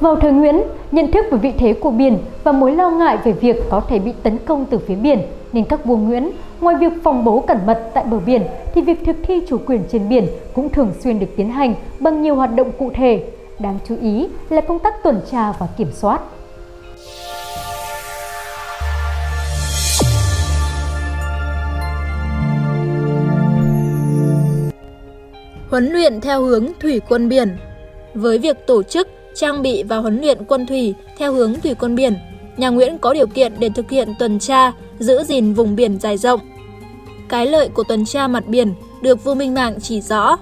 Vào thời Nguyễn, nhận thức về vị thế của biển và mối lo ngại về việc có thể bị tấn công từ phía biển, nên các vua Nguyễn, ngoài việc phòng bố cẩn mật tại bờ biển, thì việc thực thi chủ quyền trên biển cũng thường xuyên được tiến hành bằng nhiều hoạt động cụ thể. Đáng chú ý là công tác tuần tra và kiểm soát. Huấn luyện theo hướng thủy quân biển Với việc tổ chức, trang bị và huấn luyện quân thủy theo hướng thủy quân biển, nhà Nguyễn có điều kiện để thực hiện tuần tra, giữ gìn vùng biển dài rộng. Cái lợi của tuần tra mặt biển được vua Minh Mạng chỉ rõ.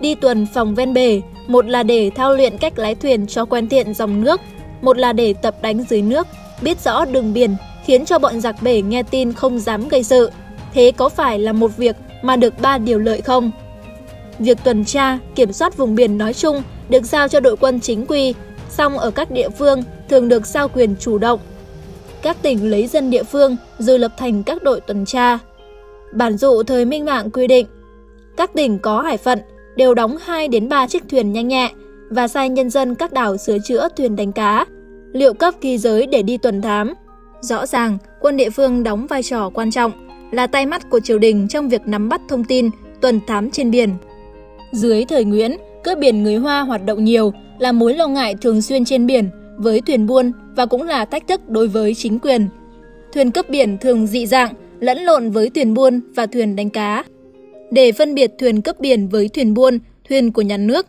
Đi tuần phòng ven bể, một là để thao luyện cách lái thuyền cho quen tiện dòng nước, một là để tập đánh dưới nước, biết rõ đường biển khiến cho bọn giặc bể nghe tin không dám gây sự. Thế có phải là một việc mà được ba điều lợi không? Việc tuần tra, kiểm soát vùng biển nói chung được giao cho đội quân chính quy, song ở các địa phương thường được giao quyền chủ động. Các tỉnh lấy dân địa phương rồi lập thành các đội tuần tra. Bản dụ thời Minh Mạng quy định, các tỉnh có hải phận đều đóng 2 đến 3 chiếc thuyền nhanh nhẹ và sai nhân dân các đảo sửa chữa thuyền đánh cá, liệu cấp kỳ giới để đi tuần thám. Rõ ràng, quân địa phương đóng vai trò quan trọng, là tay mắt của triều đình trong việc nắm bắt thông tin, tuần thám trên biển. Dưới thời Nguyễn, cướp biển người Hoa hoạt động nhiều là mối lo ngại thường xuyên trên biển với thuyền buôn và cũng là thách thức đối với chính quyền. Thuyền cướp biển thường dị dạng, lẫn lộn với thuyền buôn và thuyền đánh cá. Để phân biệt thuyền cướp biển với thuyền buôn, thuyền của nhà nước,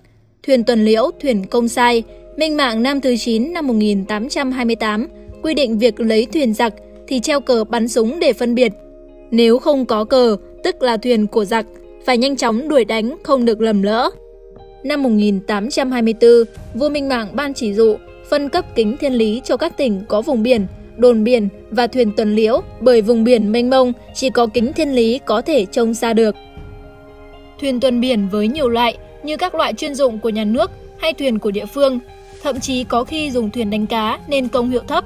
thuyền tuần liễu, thuyền công sai, Minh mạng năm thứ 9 năm 1828 quy định việc lấy thuyền giặc thì treo cờ bắn súng để phân biệt. Nếu không có cờ, tức là thuyền của giặc, phải nhanh chóng đuổi đánh, không được lầm lỡ. Năm 1824, vua Minh Mạng ban chỉ dụ phân cấp kính thiên lý cho các tỉnh có vùng biển, đồn biển và thuyền tuần liễu bởi vùng biển mênh mông chỉ có kính thiên lý có thể trông xa được. Thuyền tuần biển với nhiều loại như các loại chuyên dụng của nhà nước hay thuyền của địa phương, thậm chí có khi dùng thuyền đánh cá nên công hiệu thấp.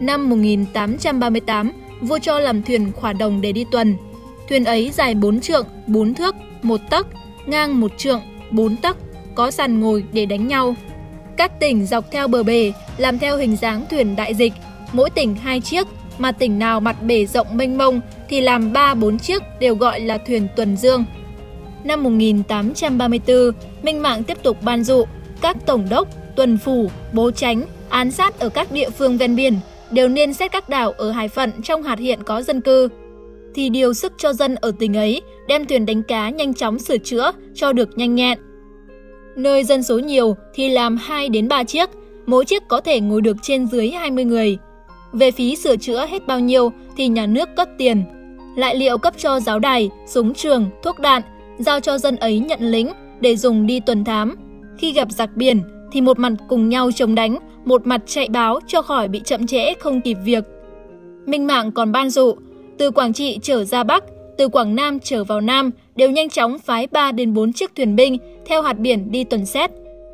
Năm 1838, vua cho làm thuyền khỏa đồng để đi tuần, Thuyền ấy dài 4 trượng, 4 thước, 1 tấc, ngang 1 trượng, 4 tấc, có sàn ngồi để đánh nhau. Các tỉnh dọc theo bờ bể làm theo hình dáng thuyền đại dịch, mỗi tỉnh hai chiếc, mà tỉnh nào mặt bể rộng mênh mông thì làm 3-4 chiếc đều gọi là thuyền tuần dương. Năm 1834, Minh Mạng tiếp tục ban dụ các tổng đốc, tuần phủ, bố tránh, án sát ở các địa phương ven biển đều nên xét các đảo ở hải phận trong hạt hiện có dân cư thì điều sức cho dân ở tỉnh ấy đem thuyền đánh cá nhanh chóng sửa chữa cho được nhanh nhẹn. Nơi dân số nhiều thì làm 2 đến 3 chiếc, mỗi chiếc có thể ngồi được trên dưới 20 người. Về phí sửa chữa hết bao nhiêu thì nhà nước cất tiền. Lại liệu cấp cho giáo đài, súng trường, thuốc đạn, giao cho dân ấy nhận lính để dùng đi tuần thám. Khi gặp giặc biển thì một mặt cùng nhau chống đánh, một mặt chạy báo cho khỏi bị chậm trễ không kịp việc. Minh Mạng còn ban dụ từ Quảng Trị trở ra Bắc, từ Quảng Nam trở vào Nam đều nhanh chóng phái 3 đến 4 chiếc thuyền binh theo hạt biển đi tuần xét.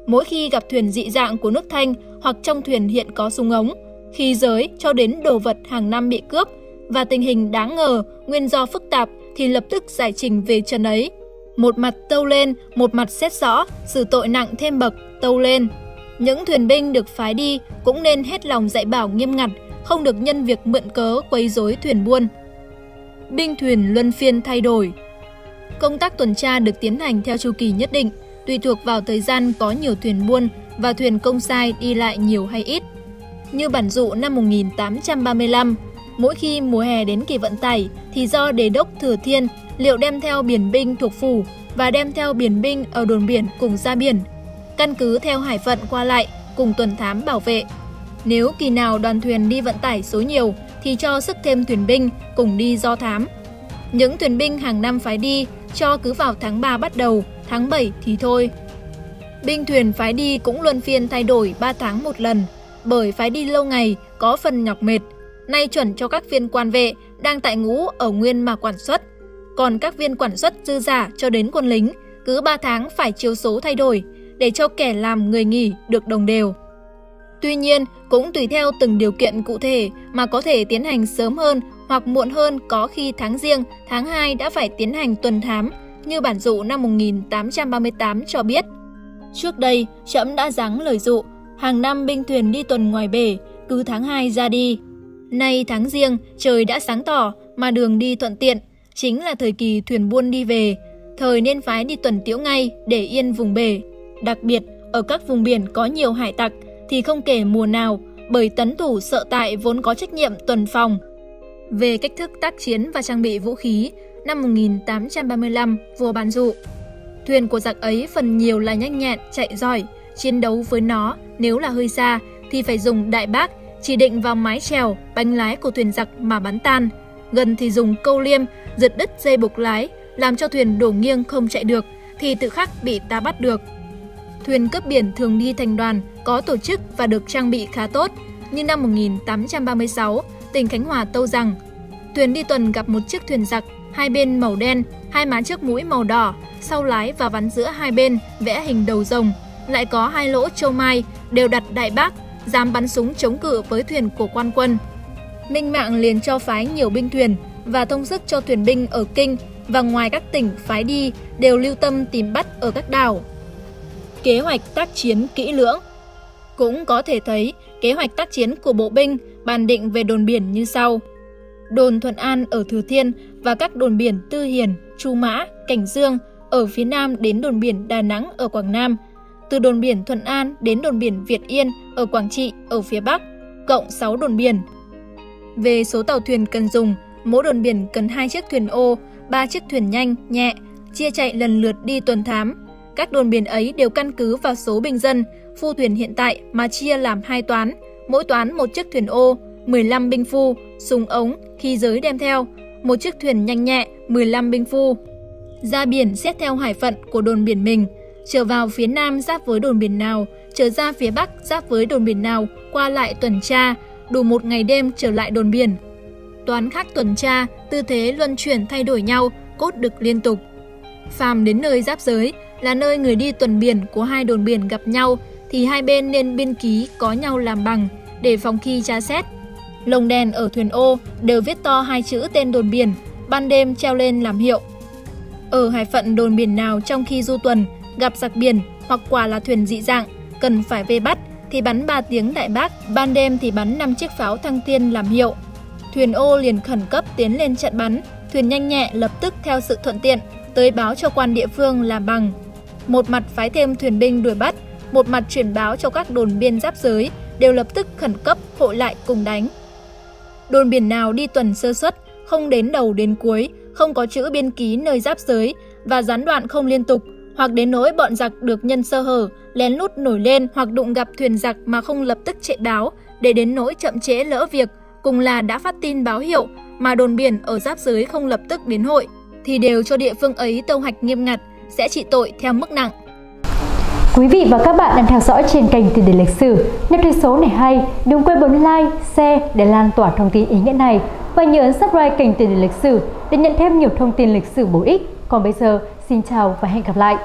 Mỗi khi gặp thuyền dị dạng của nước Thanh hoặc trong thuyền hiện có súng ống, khí giới cho đến đồ vật hàng năm bị cướp và tình hình đáng ngờ, nguyên do phức tạp thì lập tức giải trình về trần ấy. Một mặt tâu lên, một mặt xét rõ, xử tội nặng thêm bậc, tâu lên. Những thuyền binh được phái đi cũng nên hết lòng dạy bảo nghiêm ngặt, không được nhân việc mượn cớ quấy rối thuyền buôn binh thuyền luân phiên thay đổi. Công tác tuần tra được tiến hành theo chu kỳ nhất định, tùy thuộc vào thời gian có nhiều thuyền buôn và thuyền công sai đi lại nhiều hay ít. Như bản dụ năm 1835, mỗi khi mùa hè đến kỳ vận tải thì do đề đốc Thừa Thiên liệu đem theo biển binh thuộc phủ và đem theo biển binh ở đồn biển cùng ra biển, căn cứ theo hải phận qua lại cùng tuần thám bảo vệ. Nếu kỳ nào đoàn thuyền đi vận tải số nhiều thì cho sức thêm thuyền binh cùng đi do thám. Những thuyền binh hàng năm phái đi cho cứ vào tháng 3 bắt đầu, tháng 7 thì thôi. Binh thuyền phái đi cũng luân phiên thay đổi 3 tháng một lần, bởi phái đi lâu ngày có phần nhọc mệt. Nay chuẩn cho các viên quan vệ đang tại ngũ ở nguyên mà quản xuất. Còn các viên quản xuất dư giả cho đến quân lính, cứ 3 tháng phải chiếu số thay đổi, để cho kẻ làm người nghỉ được đồng đều. Tuy nhiên, cũng tùy theo từng điều kiện cụ thể mà có thể tiến hành sớm hơn hoặc muộn hơn có khi tháng riêng, tháng 2 đã phải tiến hành tuần thám, như bản dụ năm 1838 cho biết. Trước đây, trẫm đã giáng lời dụ, Hàng năm binh thuyền đi tuần ngoài bể, cứ tháng 2 ra đi. Nay tháng riêng, trời đã sáng tỏ mà đường đi thuận tiện, chính là thời kỳ thuyền buôn đi về. Thời nên phái đi tuần tiễu ngay để yên vùng bể. Đặc biệt, ở các vùng biển có nhiều hải tặc thì không kể mùa nào, bởi tấn thủ sợ tại vốn có trách nhiệm tuần phòng. Về cách thức tác chiến và trang bị vũ khí, năm 1835, vua ban dụ. Thuyền của giặc ấy phần nhiều là nhanh nhẹn, chạy giỏi, chiến đấu với nó nếu là hơi xa thì phải dùng đại bác chỉ định vào mái chèo, bánh lái của thuyền giặc mà bắn tan. Gần thì dùng câu liêm, giật đứt dây buộc lái, làm cho thuyền đổ nghiêng không chạy được, thì tự khắc bị ta bắt được. Thuyền cướp biển thường đi thành đoàn, có tổ chức và được trang bị khá tốt. Như năm 1836, tỉnh Khánh Hòa tâu rằng, thuyền đi tuần gặp một chiếc thuyền giặc, hai bên màu đen, hai má trước mũi màu đỏ, sau lái và vắn giữa hai bên vẽ hình đầu rồng, lại có hai lỗ châu mai đều đặt đại bác, dám bắn súng chống cự với thuyền của quan quân. Minh Mạng liền cho phái nhiều binh thuyền và thông sức cho thuyền binh ở Kinh và ngoài các tỉnh phái đi đều lưu tâm tìm bắt ở các đảo. Kế hoạch tác chiến kỹ lưỡng Cũng có thể thấy kế hoạch tác chiến của bộ binh bàn định về đồn biển như sau. Đồn Thuận An ở Thừa Thiên và các đồn biển Tư Hiền, Chu Mã, Cảnh Dương ở phía nam đến đồn biển Đà Nẵng ở Quảng Nam, từ đồn biển Thuận An đến đồn biển Việt Yên ở Quảng Trị ở phía bắc, cộng 6 đồn biển. Về số tàu thuyền cần dùng, mỗi đồn biển cần 2 chiếc thuyền ô, 3 chiếc thuyền nhanh, nhẹ, chia chạy lần lượt đi tuần thám. Các đồn biển ấy đều căn cứ vào số bình dân, phu thuyền hiện tại mà chia làm hai toán, mỗi toán một chiếc thuyền ô, 15 binh phu, súng ống, khi giới đem theo, một chiếc thuyền nhanh nhẹ, 15 binh phu. Ra biển xét theo hải phận của đồn biển mình, trở vào phía nam giáp với đồn biển nào, trở ra phía bắc giáp với đồn biển nào, qua lại tuần tra, đủ một ngày đêm trở lại đồn biển. Toán khác tuần tra, tư thế luân chuyển thay đổi nhau, cốt được liên tục. Phàm đến nơi giáp giới là nơi người đi tuần biển của hai đồn biển gặp nhau thì hai bên nên biên ký có nhau làm bằng để phòng khi tra xét. Lồng đèn ở thuyền ô đều viết to hai chữ tên đồn biển, ban đêm treo lên làm hiệu. Ở hải phận đồn biển nào trong khi du tuần gặp giặc biển hoặc quả là thuyền dị dạng, cần phải vây bắt thì bắn 3 tiếng đại bác, ban đêm thì bắn 5 chiếc pháo thăng tiên làm hiệu. Thuyền ô liền khẩn cấp tiến lên trận bắn, thuyền nhanh nhẹ lập tức theo sự thuận tiện, tới báo cho quan địa phương làm bằng. Một mặt phái thêm thuyền binh đuổi bắt, một mặt truyền báo cho các đồn biên giáp giới, đều lập tức khẩn cấp hội lại cùng đánh. Đồn biển nào đi tuần sơ xuất, không đến đầu đến cuối, không có chữ biên ký nơi giáp giới và gián đoạn không liên tục, hoặc đến nỗi bọn giặc được nhân sơ hở, lén lút nổi lên hoặc đụng gặp thuyền giặc mà không lập tức chạy báo, để đến nỗi chậm trễ lỡ việc, cùng là đã phát tin báo hiệu mà đồn biển ở giáp giới không lập tức đến hội, thì đều cho địa phương ấy tâu hạch nghiêm ngặt, sẽ trị tội theo mức nặng. Quý vị và các bạn đang theo dõi trên kênh Tiền đề lịch sử. Nếu thấy số này hay, đừng quên bấm like, share để lan tỏa thông tin ý nghĩa này và nhớ ấn subscribe kênh Tiền đề lịch sử để nhận thêm nhiều thông tin lịch sử bổ ích. Còn bây giờ, xin chào và hẹn gặp lại!